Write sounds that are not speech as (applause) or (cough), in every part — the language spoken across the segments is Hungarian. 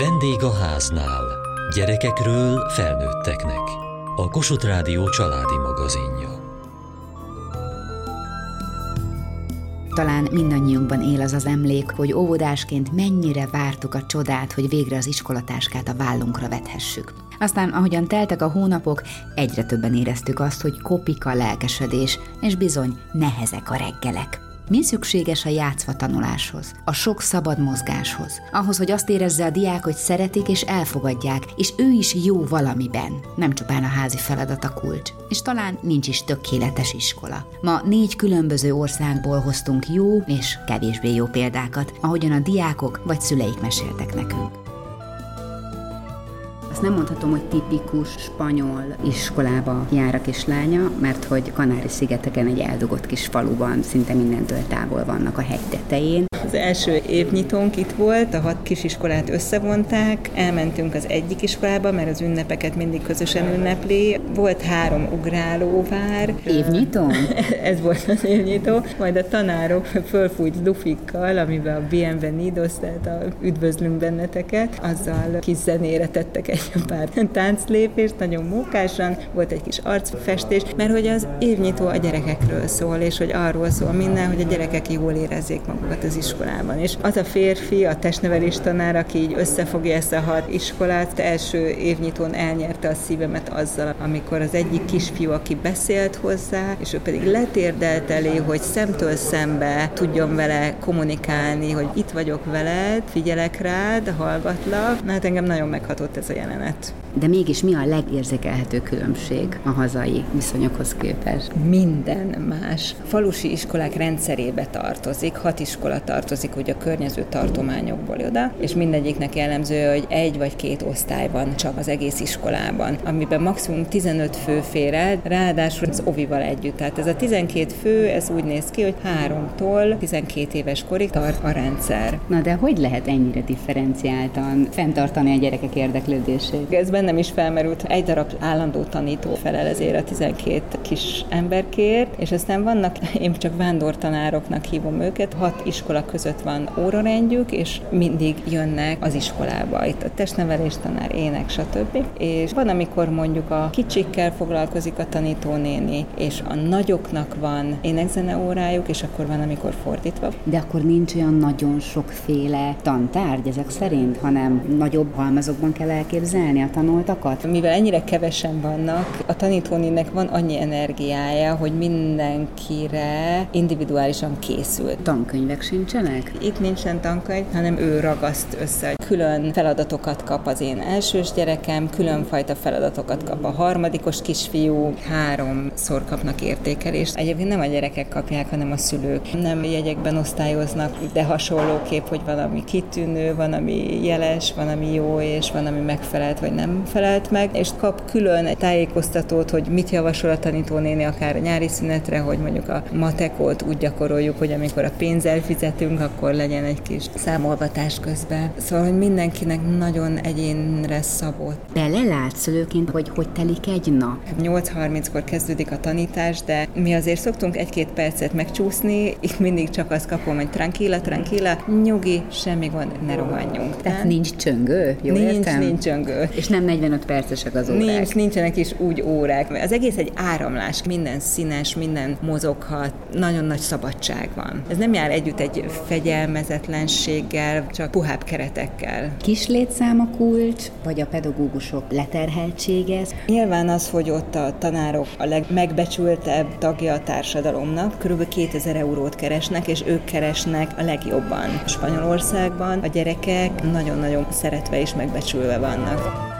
Vendég a háznál. Gyerekekről felnőtteknek. A Kossuth Rádió családi magazinja. Talán mindannyiunkban él az az emlék, hogy óvodásként mennyire vártuk a csodát, hogy végre az iskolatáskát a vállunkra vethessük. Aztán, ahogyan teltek a hónapok, egyre többen éreztük azt, hogy kopik a lelkesedés, és bizony nehezek a reggelek. Mi szükséges a játszva tanuláshoz, a sok szabad mozgáshoz, ahhoz, hogy azt érezze a diák, hogy szeretik és elfogadják, és ő is jó valamiben, nem csupán a házi feladat a kulcs. És talán nincs is tökéletes iskola. Ma négy különböző országból hoztunk jó és kevésbé jó példákat, ahogyan a diákok vagy szüleik meséltek nekünk azt nem mondhatom, hogy tipikus spanyol iskolába jár a kislánya, mert hogy Kanári-szigeteken egy eldugott kis faluban szinte mindentől távol vannak a hegy tetején. Az első évnyitónk itt volt, a hat kisiskolát összevonták, elmentünk az egyik iskolába, mert az ünnepeket mindig közösen ünnepli. Volt három ugrálóvár. Évnyitó? (laughs) Ez volt az évnyitó. Majd a tanárok fölfújt dufikkal, amiben a Bienvenidos, tehát a üdvözlünk benneteket, azzal kis zenére tettek egy pár tánclépést, nagyon mókásan, volt egy kis arcfestés, mert hogy az évnyitó a gyerekekről szól, és hogy arról szól minden, hogy a gyerekek jól érezzék magukat az iskolában. És az a férfi, a testnevelés tanár, aki így összefogja ezt a hat iskolát, első évnyitón elnyerte a szívemet azzal, amikor az egyik kisfiú, aki beszélt hozzá, és ő pedig letérdelt elé, hogy szemtől szembe tudjon vele kommunikálni, hogy itt vagyok veled, figyelek rád, hallgatlak. Na hát engem nagyon meghatott ez a jelenet. De mégis mi a legérzékelhető különbség a hazai viszonyokhoz képest? Minden más. Falusi iskolák rendszerébe tartozik, hat iskola tartozik ugye a környező tartományokból oda, és mindegyiknek jellemző, hogy egy vagy két osztály van csak az egész iskolában, amiben maximum 15 fő fér el, ráadásul az ovival együtt. Tehát ez a 12 fő, ez úgy néz ki, hogy háromtól 12 éves korig tart a rendszer. Na de hogy lehet ennyire differenciáltan fenntartani a gyerekek érdeklődését? Ez bennem is felmerült, egy darab állandó tanító felel ezért a 12 kis emberkért, és aztán vannak, én csak vándortanároknak hívom őket, hat iskola között van órarendjük, és mindig jönnek az iskolába. Itt a testnevelés tanár, ének, stb. És van, amikor mondjuk a kicsikkel foglalkozik a tanítónéni, és a nagyoknak van énekzene órájuk, és akkor van, amikor fordítva. De akkor nincs olyan nagyon sokféle tantárgy ezek szerint, hanem nagyobb halmazokban kell elképzelni a tanultakat? Mivel ennyire kevesen vannak, a tanítónének van annyi energiája, hogy mindenkire individuálisan készült. Tankönyvek sincsenek? Itt nincsen tankönyv, hanem ő ragaszt össze. Külön feladatokat kap az én elsős gyerekem, különfajta feladatokat kap a harmadikos kisfiú, háromszor kapnak értékelést. Egyébként nem a gyerekek kapják, hanem a szülők. Nem jegyekben osztályoznak, de hasonló kép, hogy van, ami kitűnő, van, ami jeles, van, ami jó, és van, ami megfelelt, vagy nem felelt meg, és kap külön egy tájékoztatót, hogy mit javasol a tanítónéni akár a nyári szünetre, hogy mondjuk a matekot úgy gyakoroljuk, hogy amikor a pénzzel fizetünk, akkor legyen egy kis számolgatás közben. Szóval, hogy mindenkinek nagyon egyénre szabott. Belelátsz szülőként, hogy hogy telik egy nap? 8.30-kor kezdődik a tanítás, de mi azért szoktunk egy-két percet megcsúszni, itt mindig csak azt kapom, hogy tranquila, tranquila, nyugi, semmi gond, ne rohanjunk. Tehát nincs csöngő? Jó nincs, értem? nincs csöngő. És nem 45 percesek az órák? Nincs, nincsenek is úgy órák. Az egész egy áramlás, minden színes, minden mozoghat, nagyon nagy szabadság van. Ez nem jár együtt egy fegyelmezetlenséggel, csak puhább keretekkel. Kis létszám a kulcs, vagy a pedagógusok leterheltsége? Nyilván az, hogy ott a tanárok a legmegbecsültebb tagja a társadalomnak, kb. 2000 eurót keresnek, és ők keresnek a legjobban. Spanyolországban a gyerekek nagyon-nagyon szeretve és megbecsülve vannak.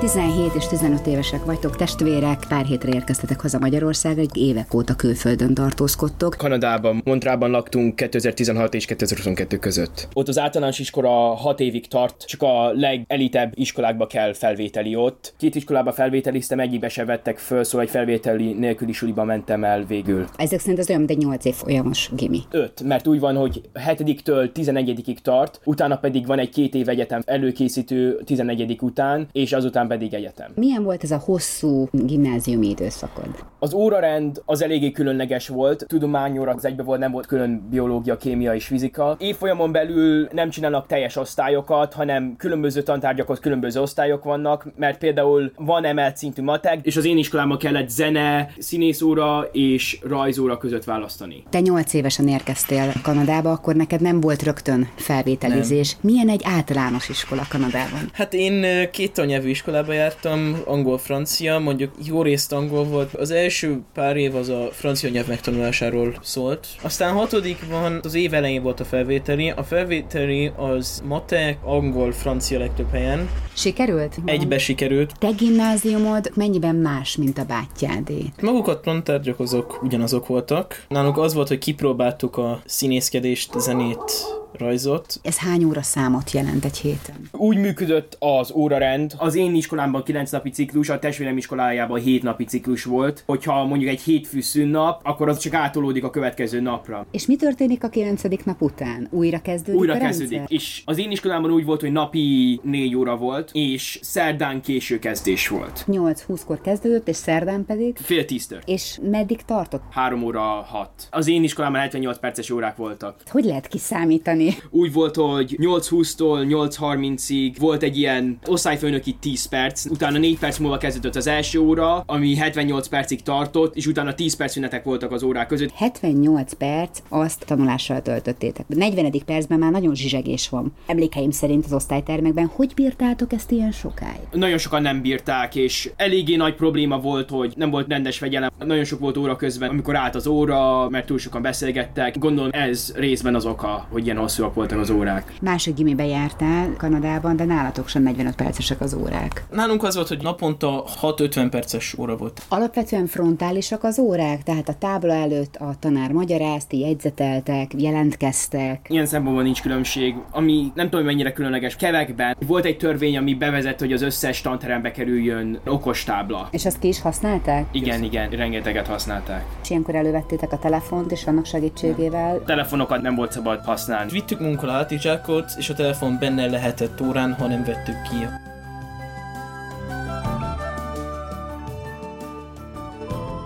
17 és 15 évesek vagytok, testvérek, pár hétre érkeztetek haza Magyarországra, egy évek óta külföldön tartózkodtok. Kanadában, Montrában laktunk 2016 és 2022 között. Ott az általános iskola 6 évig tart, csak a legelitebb iskolákba kell felvételi ott. Két iskolába felvételiztem, egyikbe se vettek föl, szóval egy felvételi nélküli suliba mentem el végül. Ezek szerint ez olyan, mint egy 8 év folyamos gimi. 5, mert úgy van, hogy 7-től 11-ig tart, utána pedig van egy két év egyetem előkészítő 11 után, és azután pedig egyetem. Milyen volt ez a hosszú gimnáziumi időszakod? Az órarend az eléggé különleges volt, tudományóra az egybe volt, nem volt külön biológia, kémia és fizika. Évfolyamon belül nem csinálnak teljes osztályokat, hanem különböző tantárgyakhoz különböző osztályok vannak, mert például van emelt szintű matek, és az én iskolámban kellett zene, színészóra és rajzóra között választani. Te nyolc évesen érkeztél Kanadába, akkor neked nem volt rögtön felvételizés. Nem. Milyen egy általános iskola Kanadában? Hát én két tannyelvű iskolába jártam, angol-francia, mondjuk jó részt angol volt. Az első pár év az a francia nyelv megtanulásáról szólt. Aztán hatodik van, az év elején volt a felvételi. A felvételi az matek, angol, francia legtöbb helyen. Sikerült? Egybe sikerült. Te gimnáziumod mennyiben más, mint a bátyádé? Magukat plantárgyak azok ugyanazok voltak. Nálunk az volt, hogy kipróbáltuk a színészkedést, zenét, rajzot. Ez hány óra számot jelent egy héten? Úgy működött az órarend. Az én iskolámban 9 napi ciklus, a testvérem iskolájában 7 napi ciklus volt. Hogyha mondjuk egy hétfű szünnap, akkor az csak átolódik a következő napra. És mi történik a 9. nap után? Újra kezdődik Újra a kezdődik. rendszer? És az én iskolámban úgy volt, hogy napi 4 óra volt, és szerdán késő kezdés volt. 8-20-kor kezdődött, és szerdán pedig? Fél tíztől. És meddig tartott? 3 óra 6. Az én iskolámban 78 perces órák voltak. Hogy lehet kiszámítani? Úgy volt, hogy 8.20-tól 8.30-ig volt egy ilyen osztályfőnöki 10 perc, utána 4 perc múlva kezdődött az első óra, ami 78 percig tartott, és utána 10 perc szünetek voltak az órák között. 78 perc azt tanulással töltöttétek. A 40. percben már nagyon zsizsegés van. Emlékeim szerint az osztálytermekben hogy bírtátok ezt ilyen sokáig? Nagyon sokan nem bírták, és eléggé nagy probléma volt, hogy nem volt rendes fegyelem. Nagyon sok volt óra közben, amikor állt az óra, mert túl sokan beszélgettek. Gondolom ez részben az oka, hogy ilyen hosszúak voltak az órák. Másik gimibe jártál Kanadában, de nálatok sem 45 percesek az órák. Nálunk az volt, hogy naponta 6-50 perces óra volt. Alapvetően frontálisak az órák, tehát a tábla előtt a tanár magyarázt, ti jegyzeteltek, jelentkeztek. Ilyen szempontból nincs különbség, ami nem tudom, mennyire különleges. Kevekben volt egy törvény, ami bevezett, hogy az összes tanterembe kerüljön okostábla. És azt ki is használták? Igen, igen, rengeteget használták. És ilyenkor elővettétek a telefont, és annak segítségével Telefonokat nem volt szabad használni. Vittük munka hátizsákot, és a telefon benne lehetett órán, ha nem vettük ki.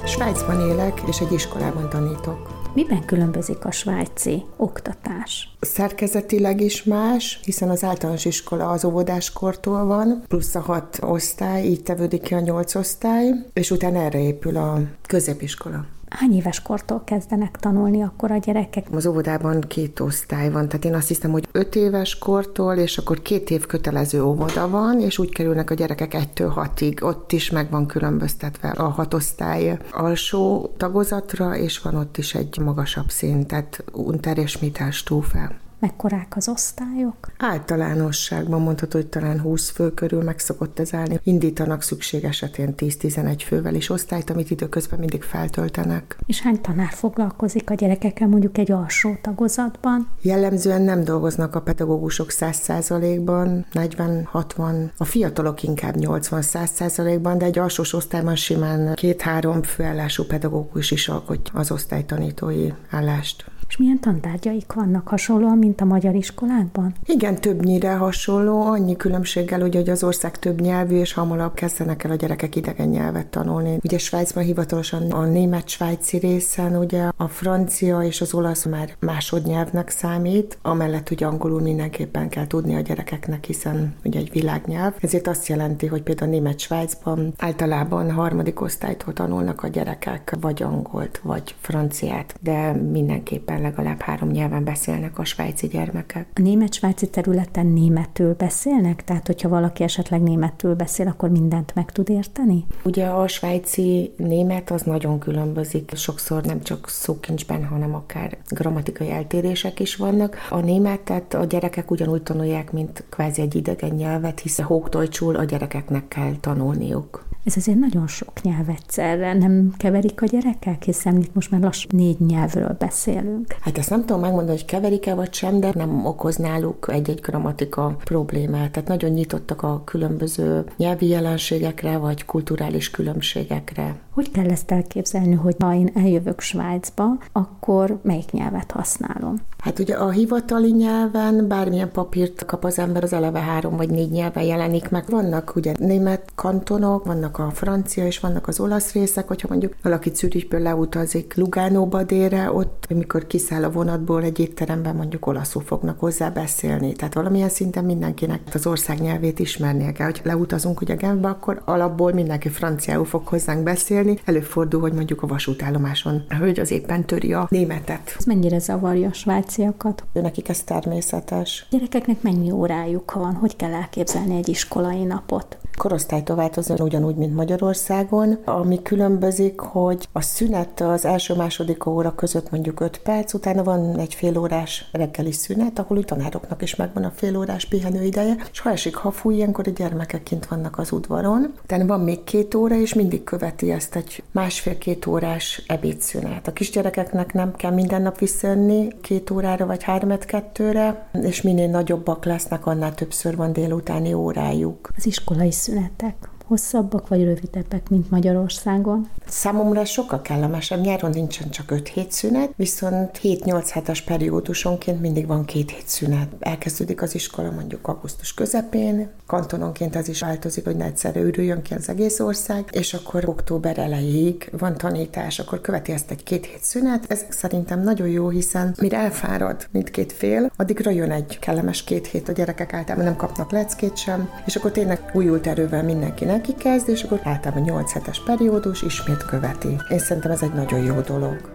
Svájcban élek, és egy iskolában tanítok. Miben különbözik a svájci oktatás? Szerkezetileg is más, hiszen az általános iskola az óvodáskortól van, plusz a hat osztály, így tevődik ki a nyolc osztály, és utána erre épül a középiskola. Hány éves kortól kezdenek tanulni akkor a gyerekek? Az óvodában két osztály van, tehát én azt hiszem, hogy öt éves kortól, és akkor két év kötelező óvoda van, és úgy kerülnek a gyerekek egytől hatig. Ott is meg van különböztetve a hat osztály alsó tagozatra, és van ott is egy magasabb szint, tehát Unter és Mittelstufe. Mekkorák az osztályok? Általánosságban mondható, hogy talán 20 fő körül meg szokott ez állni. Indítanak szükség esetén 10-11 fővel is osztályt, amit időközben mindig feltöltenek. És hány tanár foglalkozik a gyerekekkel mondjuk egy alsó tagozatban? Jellemzően nem dolgoznak a pedagógusok 100%-ban, 40-60, a fiatalok inkább 80-100%-ban, de egy alsós osztályban simán két-három főállású pedagógus is alkotja az osztálytanítói állást. És milyen tantárgyaik vannak hasonlóan, mint a magyar iskolákban? Igen, többnyire hasonló, annyi különbséggel, ugye, hogy az ország több nyelvű, és hamarabb kezdenek el a gyerekek idegen nyelvet tanulni. Ugye Svájcban hivatalosan a német-svájci részen, ugye a francia és az olasz már másodnyelvnek számít, amellett, hogy angolul mindenképpen kell tudni a gyerekeknek, hiszen ugye egy világnyelv. Ezért azt jelenti, hogy például német-svájcban általában harmadik osztálytól tanulnak a gyerekek vagy angolt, vagy franciát, de mindenképpen legalább három nyelven beszélnek a svájci gyermekek. A német-svájci területen németül beszélnek? Tehát, hogyha valaki esetleg németül beszél, akkor mindent meg tud érteni? Ugye a svájci német az nagyon különbözik. Sokszor nem csak szókincsben, hanem akár grammatikai eltérések is vannak. A németet a gyerekek ugyanúgy tanulják, mint kvázi egy idegen nyelvet, hiszen hógtojcsul a gyerekeknek kell tanulniuk. Ez azért nagyon sok nyelv egyszerre. Nem keverik a gyerekek, hiszen itt most már lassan négy nyelvről beszélünk. Hát ezt nem tudom megmondani, hogy keverik-e vagy sem, de nem okoz náluk egy-egy grammatika problémát. Tehát nagyon nyitottak a különböző nyelvi jelenségekre, vagy kulturális különbségekre. Hogy kell ezt elképzelni, hogy ha én eljövök Svájcba, akkor melyik nyelvet használom? Hát ugye a hivatali nyelven bármilyen papírt kap az ember, az eleve három vagy négy nyelven jelenik meg. Vannak ugye német kantonok, vannak a francia és vannak az olasz részek, hogyha mondjuk valaki Zürichből leutazik Lugánóba délre, ott, amikor kiszáll a vonatból egy étteremben, mondjuk olaszul fognak hozzá beszélni. Tehát valamilyen szinten mindenkinek az ország nyelvét ismernie kell. Hogy leutazunk ugye Genfbe, akkor alapból mindenki franciául fog hozzánk beszélni. Előfordul, hogy mondjuk a vasútállomáson a hölgy az éppen töri a németet. Ez mennyire zavarja a svájciakat? Ő nekik ez természetes. Gyerekeknek mennyi órájuk van? Hogy kell elképzelni egy iskolai napot? Korosztálytól változó ugyanúgy, mint Magyarországon. Ami különbözik, hogy a szünet az első-második óra között mondjuk 5 perc, utána van egy fél órás reggeli szünet, ahol a tanároknak is megvan a fél órás pihenőideje, és ha esik, ha fúj, ilyenkor a gyermekek kint vannak az udvaron. Utána van még két óra, és mindig követi ezt egy másfél-két órás ebédszünet. A kisgyerekeknek nem kell minden nap visszajönni két órára vagy hármet kettőre, és minél nagyobbak lesznek, annál többször van délutáni órájuk. Az iskolai szünetek hosszabbak vagy rövidebbek, mint Magyarországon? Számomra sokkal kellemesebb. Nyáron nincsen csak 5 hét szünet, viszont 7-8 hetes periódusonként mindig van két hét szünet. Elkezdődik az iskola mondjuk augusztus közepén, kantononként ez is változik, hogy ne egyszerre ürüljön ki az egész ország, és akkor október elejéig van tanítás, akkor követi ezt egy két hét szünet. Ez szerintem nagyon jó, hiszen mire elfárad mindkét fél, addigra jön egy kellemes két hét, a gyerekek általában nem kapnak leckét sem, és akkor tényleg újult erővel mindenki neki kezd, és akkor általában 8 hetes periódus ismét követi. Én szerintem ez egy nagyon jó dolog.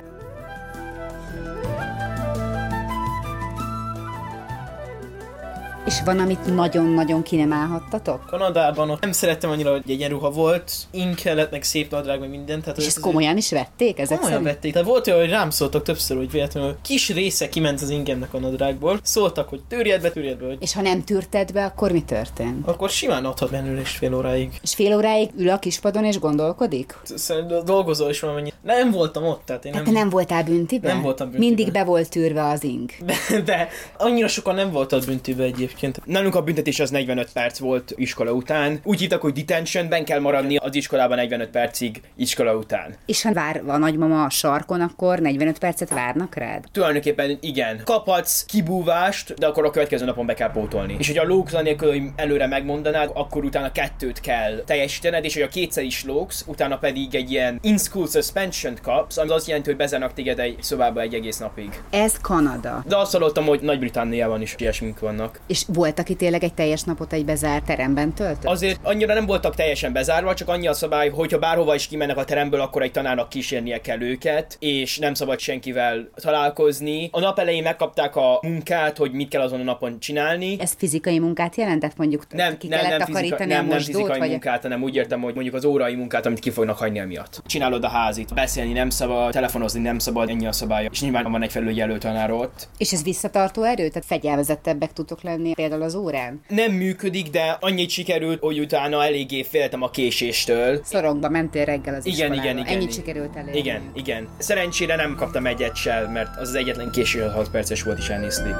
És van, amit nagyon-nagyon ki nem állhattatok? Kanadában ott nem szerettem annyira, hogy egyenruha volt, ink kellett, meg szép nadrág, meg minden. Tehát És ezt komolyan is vették ezek Komolyan szerint? vették. Tehát volt olyan, hogy rám szóltak többször, hogy véletlenül kis része kiment az ingemnek a nadrágból. Szóltak, hogy törjed be, törjed be, hogy És ha nem tűrted be, akkor mi történt? akkor simán adhat bennül és fél óráig. És fél óráig ül a kispadon és gondolkodik? Szerintem dolgozol is valamennyi. Nem voltam ott, tehát én Tehát nem... te nem voltál büntiben? Nem voltam büntiben. Mindig be volt tűrve az ing. De, de annyira sokan nem voltak büntőbe egyébként. Nálunk a büntetés az 45 perc volt iskola után. Úgy hívtak, hogy detentionben kell maradni az iskolában 45 percig iskola után. És ha vár a nagymama a sarkon, akkor 45 percet várnak rád? Tulajdonképpen igen. Kaphatsz kibúvást, de akkor a következő napon be kell pótolni. És hogy a lóksz anélkül, hogy előre megmondanád, akkor utána kettőt kell teljesítened, és hogy a kétszer is lóksz, utána pedig egy ilyen in-school suspension kapsz, ami azt jelenti, hogy bezárnak téged egy szobába egy egész napig. Ez Kanada. De azt hallottam, hogy Nagy-Britanniában is ilyesmink vannak. És volt, aki tényleg egy teljes napot egy bezárt teremben töltött? Azért annyira nem voltak teljesen bezárva, csak annyi a szabály, hogyha bárhova is kimennek a teremből, akkor egy tanárnak kísérnie kell őket, és nem szabad senkivel találkozni. A nap elején megkapták a munkát, hogy mit kell azon a napon csinálni. Ez fizikai munkát jelentett? Mondjuk Nem, ki nem, nem, fizika, nem, nem fizikai vagy... munkát, hanem úgy értem, hogy mondjuk az órai munkát, amit ki fognak hagyni emiatt. Csinálod a házit, beszélni nem szabad, telefonozni nem szabad, ennyi a szabály. És nyilván van egy felügyelő tanár ott. És ez visszatartó erő? Tehát fegyelmezettebbek tudtok lenni például az órán? Nem működik, de annyit sikerült, hogy utána eléggé féltem a késéstől. Szorongba mentél reggel az Igen, iskolába. igen, igen. Ennyit igen. sikerült elérni. Igen, igen. Szerencsére nem kaptam egyet se, mert az az egyetlen késő 6 perces volt is elnézték.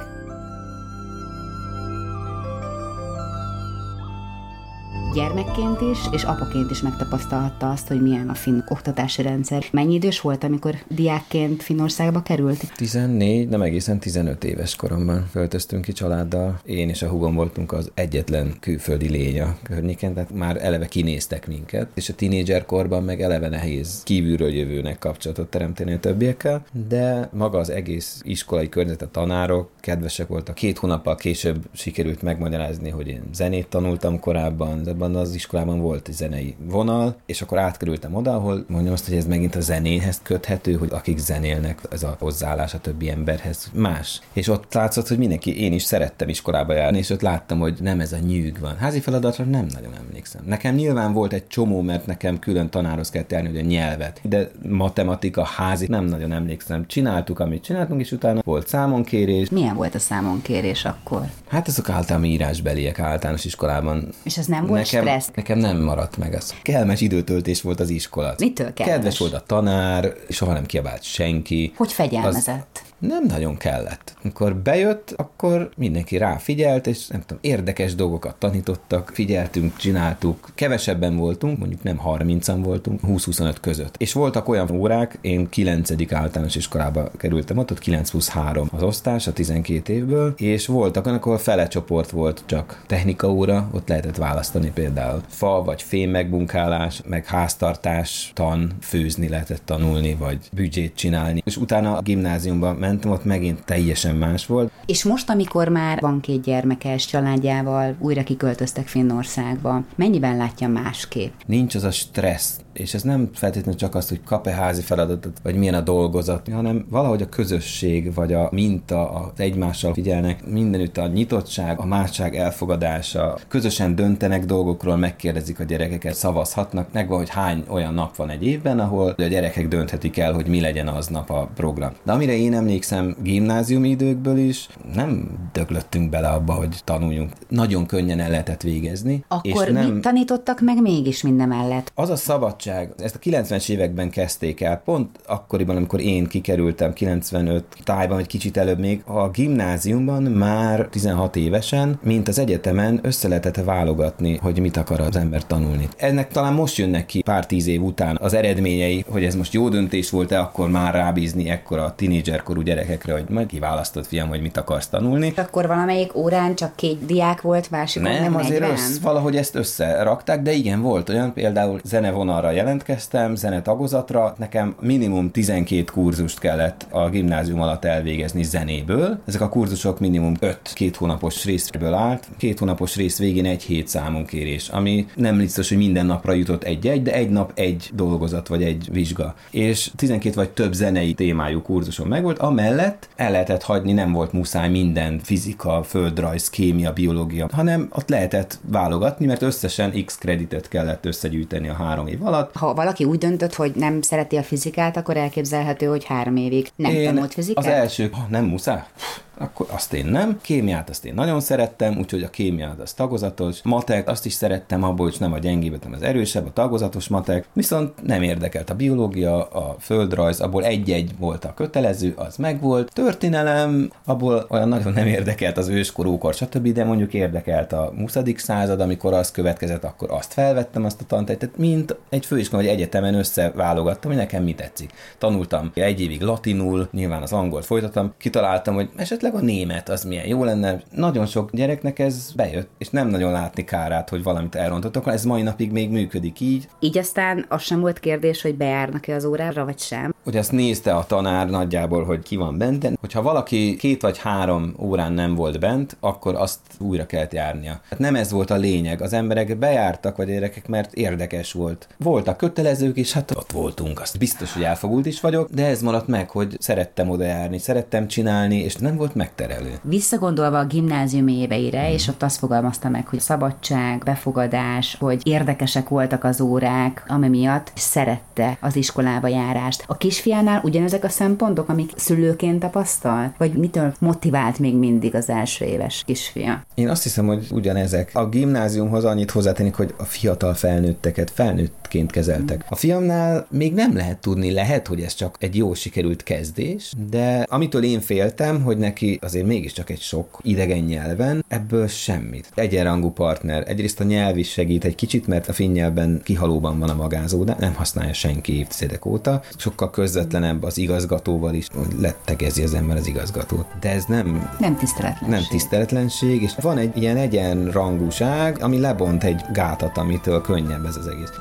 Gyermekként is, és apaként is megtapasztalhatta azt, hogy milyen a finn oktatási rendszer. Mennyi idős volt, amikor diákként Finnországba került? 14, nem egészen 15 éves koromban költöztünk ki családdal. Én és a hugom voltunk az egyetlen külföldi lény a környéken, tehát már eleve kinéztek minket, és a tínédzser korban meg eleve nehéz kívülről jövőnek kapcsolatot teremteni a többiekkel, de maga az egész iskolai környezet, a tanárok kedvesek voltak. Két hónappal később sikerült megmagyarázni, hogy én zenét tanultam korábban, abban az iskolában volt egy zenei vonal, és akkor átkerültem oda, ahol mondjam azt, hogy ez megint a zenéhez köthető, hogy akik zenélnek, ez a hozzáállás a többi emberhez más. És ott látszott, hogy mindenki, én is szerettem iskolába járni, és ott láttam, hogy nem ez a nyűg van. Házi feladatra nem nagyon emlékszem. Nekem nyilván volt egy csomó, mert nekem külön tanárhoz kellett járni, hogy a nyelvet. De matematika, házi, nem nagyon emlékszem. Csináltuk, amit csináltunk, és utána volt számonkérés. Milyen volt a számonkérés akkor? Hát ezek általában írásbeliek általános iskolában. És ez nem volt nekem, stressz. nekem nem maradt meg az. Kellemes időtöltés volt az iskola. Mitől kellemes? Kedves volt a tanár, soha nem kiabált senki. Hogy fegyelmezett? Nem nagyon kellett. Amikor bejött, akkor mindenki ráfigyelt, és nem tudom, érdekes dolgokat tanítottak, figyeltünk, csináltuk. Kevesebben voltunk, mondjuk nem 30-an voltunk, 20-25 között. És voltak olyan órák, én 9. általános iskolába kerültem ott, ott 9 plusz 3 az osztás a 12 évből, és voltak, amikor fele csoport volt csak technika óra, ott lehetett választani például fa vagy fém megbunkálás, meg háztartás, tan, főzni lehetett tanulni, vagy büdzsét csinálni. És utána a gimnáziumban mentem, ott megint teljesen más volt. És most, amikor már van két gyermekes családjával, újra kiköltöztek Finnországba, mennyiben látja másképp? Nincs az a stressz, és ez nem feltétlenül csak az, hogy kap-e házi feladatot, vagy milyen a dolgozat, hanem valahogy a közösség, vagy a minta, az egymással figyelnek, mindenütt a nyitottság, a másság elfogadása, közösen döntenek dolgokról, megkérdezik a gyerekeket, szavazhatnak, megvan, hogy hány olyan nap van egy évben, ahol a gyerekek dönthetik el, hogy mi legyen aznap a program. De amire én emlékszem gimnáziumi időkből is, nem döglöttünk bele abba, hogy tanuljunk. Nagyon könnyen el lehetett végezni. Akkor és nem... mit tanítottak meg mégis minden mellett? Az a szabadság, ezt a 90-es években kezdték el, pont akkoriban, amikor én kikerültem, 95 tájban, vagy kicsit előbb még, a gimnáziumban már 16 évesen, mint az egyetemen össze lehetett válogatni, hogy mit akar az ember tanulni. Ennek talán most jönnek ki pár tíz év után az eredményei, hogy ez most jó döntés volt-e, akkor már rábízni ekkora a tinédzserkorú gyerekekre, hogy majd kiválasztott fiam, hogy mit akarsz tanulni. Akkor valamelyik órán csak két diák volt, másikon Nem, nem azért 40? össz, valahogy ezt összerakták, de igen, volt olyan, például zenevonalra jelentkeztem, zenetagozatra, nekem minimum 12 kurzust kellett a gimnázium alatt elvégezni zenéből. Ezek a kurzusok minimum 5 két hónapos részből állt, két hónapos rész végén egy hét számunkérés, ami nem biztos, hogy minden napra jutott egy-egy, de egy nap egy dolgozat vagy egy vizsga. És 12 vagy több zenei témájú kurzuson megvolt, amellett el lehetett hagyni, nem volt muszáj minden fizika, földrajz, kémia, biológia, hanem ott lehetett válogatni, mert összesen x kreditet kellett összegyűjteni a három év alatt. Ha valaki úgy döntött, hogy nem szereti a fizikát, akkor elképzelhető, hogy három évig nem Én tanult fizikát? Az első, ha nem muszáj, akkor azt én nem. Kémiát azt én nagyon szerettem, úgyhogy a kémiát az tagozatos. Matek, azt is szerettem, abból is nem a gyengébb, hanem az erősebb, a tagozatos matek. Viszont nem érdekelt a biológia, a földrajz, abból egy-egy volt a kötelező, az megvolt. Történelem, abból olyan nagyon nem érdekelt az őskorúkor, stb., de mondjuk érdekelt a 20. század, amikor az következett, akkor azt felvettem, azt a tantát, tehát mint egy főiskola vagy egyetemen összeválogattam, hogy nekem mi tetszik. Tanultam egy évig latinul, nyilván az angolt folytattam, kitaláltam, hogy esetleg a német az milyen jó lenne. Nagyon sok gyereknek ez bejött, és nem nagyon látni kárát, hogy valamit elrontottak, ez mai napig még működik így. Így aztán az sem volt kérdés, hogy bejárnak-e az órára, vagy sem. Hogy azt nézte a tanár nagyjából, hogy ki van bent, de hogyha valaki két vagy három órán nem volt bent, akkor azt újra kellett járnia. Hát nem ez volt a lényeg, az emberek bejártak, vagy gyerekek, mert érdekes volt. Voltak kötelezők, és hát ott voltunk, azt biztos, hogy elfogult is vagyok, de ez maradt meg, hogy szerettem oda járni, szerettem csinálni, és nem volt megterelő. Visszagondolva a gimnázium éveire, és ott azt fogalmazta meg, hogy szabadság, befogadás, hogy érdekesek voltak az órák, ami miatt szerette az iskolába járást. A kisfiánál ugyanezek a szempontok, amik szülőként tapasztalt? Vagy mitől motivált még mindig az első éves kisfia? Én azt hiszem, hogy ugyanezek. A gimnáziumhoz annyit hozzátennék, hogy a fiatal felnőtteket felnőttként kezeltek. A fiamnál még nem lehet tudni, lehet, hogy ez csak egy jó sikerült kezdés, de amitől én féltem, hogy neki azért mégiscsak egy sok idegen nyelven, ebből semmit. Egyenrangú partner. Egyrészt a nyelv is segít egy kicsit, mert a finn nyelvben kihalóban van a magázó, de nem használja senki évtizedek óta. Sokkal közvetlenebb az igazgatóval is, hogy lettegezi az ember az igazgatót. De ez nem Nem tiszteletlenség. nem tiszteletlenség, és van egy ilyen egyenrangúság, ami lebont egy gátat, amitől könnyebb ez az egész.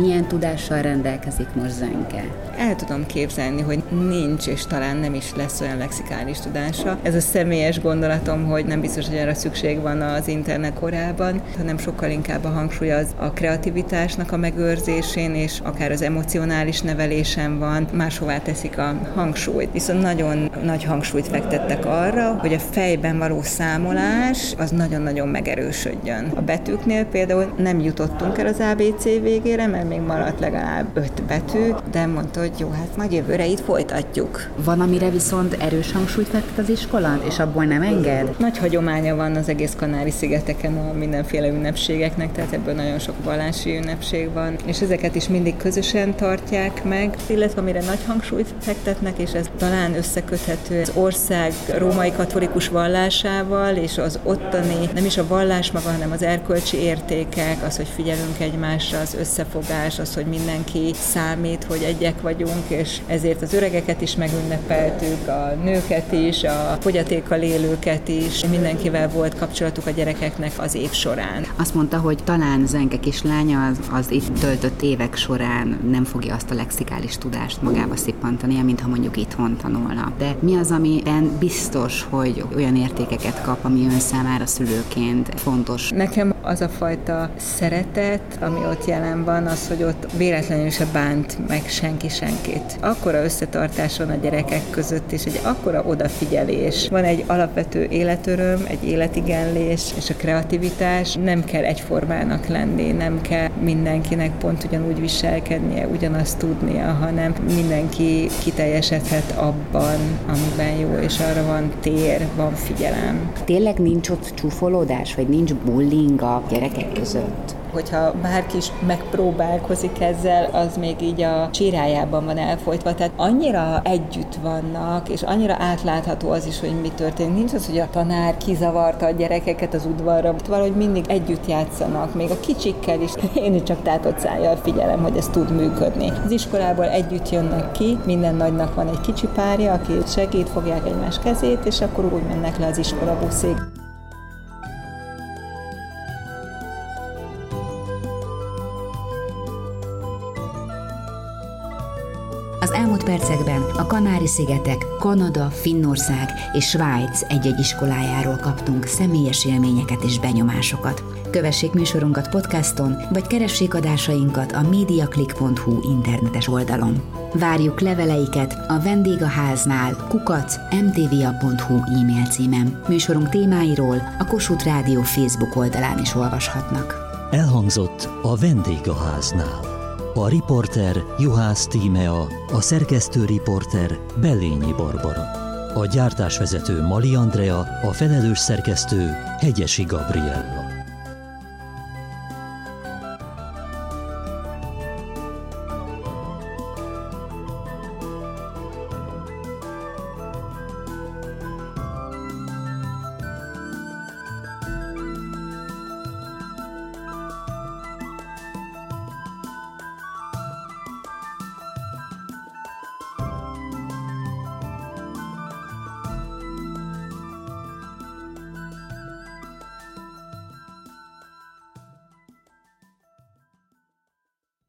Milyen tudással rendelkezik most Zenke? El tudom képzelni, hogy nincs, és talán nem is lesz olyan lexikális tudása. Ez a személyes gondolatom, hogy nem biztos, hogy erre szükség van az internet korában, hanem sokkal inkább a hangsúly az a kreativitásnak a megőrzésén, és akár az emocionális nevelésen van, máshová teszik a hangsúlyt. Viszont nagyon nagy hangsúlyt fektettek arra, hogy a fejben való számolás az nagyon-nagyon megerősödjön. A betűknél például nem jutottunk el az ABC végére, mert még maradt legalább öt betű, de mondta, hogy jó, hát majd jövőre itt folytatjuk. Van, amire viszont erős hangsúlyt fektet az iskola, és abból nem enged? Nagy hagyománya van az egész Kanári-szigeteken a mindenféle ünnepségeknek, tehát ebből nagyon sok vallási ünnepség van, és ezeket is mindig közösen tartják meg, illetve amire nagy hangsúlyt fektetnek, és ez talán összeköthető az ország római katolikus vallásával, és az ottani, nem is a vallás maga, hanem az erkölcsi értékek, az, hogy figyelünk egymásra, az összefogás, az, hogy mindenki számít, hogy egyek vagyunk, és ezért az öregeket is megünnepeltük, a nőket is, a fogyatékkal élőket is, mindenkivel volt kapcsolatuk a gyerekeknek az év során. Azt mondta, hogy talán Zenke kislánya az, az itt töltött évek során nem fogja azt a lexikális tudást magába szippantani, mint ha mondjuk itthon tanulna. De mi az, amiben biztos, hogy olyan értékeket kap, ami ön számára szülőként fontos? Nekem az a fajta szeretet, ami ott jelen van, az, hogy ott véletlenül se bánt meg senki senkit. Akkora összetartás van a gyerekek között, és egy akkora odafigyelés. Van egy alapvető életöröm, egy életigenlés, és a kreativitás nem kell egyformának lenni, nem kell mindenkinek pont ugyanúgy viselkednie, ugyanazt tudnia, hanem mindenki kiteljesedhet abban, amiben jó, és arra van tér, van figyelem. Tényleg nincs ott csúfolódás, vagy nincs bullying a gyerekek között? Hogyha bárki is megpróbálkozik ezzel, az még így a csirájában van elfolytva. Tehát annyira együtt vannak, és annyira átlátható az is, hogy mi történik. Nincs az, hogy a tanár kizavarta a gyerekeket az udvarra, valahogy mindig együtt játszanak, még a kicsikkel is. (laughs) Én is csak tátott szájjal figyelem, hogy ez tud működni. Az iskolából együtt jönnek ki, minden nagynak van egy kicsi párja, aki segít, fogják egymás kezét, és akkor úgy mennek le az iskola elmúlt percekben a Kanári-szigetek, Kanada, Finnország és Svájc egy-egy iskolájáról kaptunk személyes élményeket és benyomásokat. Kövessék műsorunkat podcaston, vagy keressék adásainkat a mediaclick.hu internetes oldalon. Várjuk leveleiket a vendégháznál kukac mtva.hu e-mail címen. Műsorunk témáiról a Kossuth Rádió Facebook oldalán is olvashatnak. Elhangzott a vendégháznál. A riporter Juhász Tímea, a szerkesztő riporter Bellényi Barbara. A gyártásvezető Mali Andrea, a felelős szerkesztő Hegyesi Gabriella.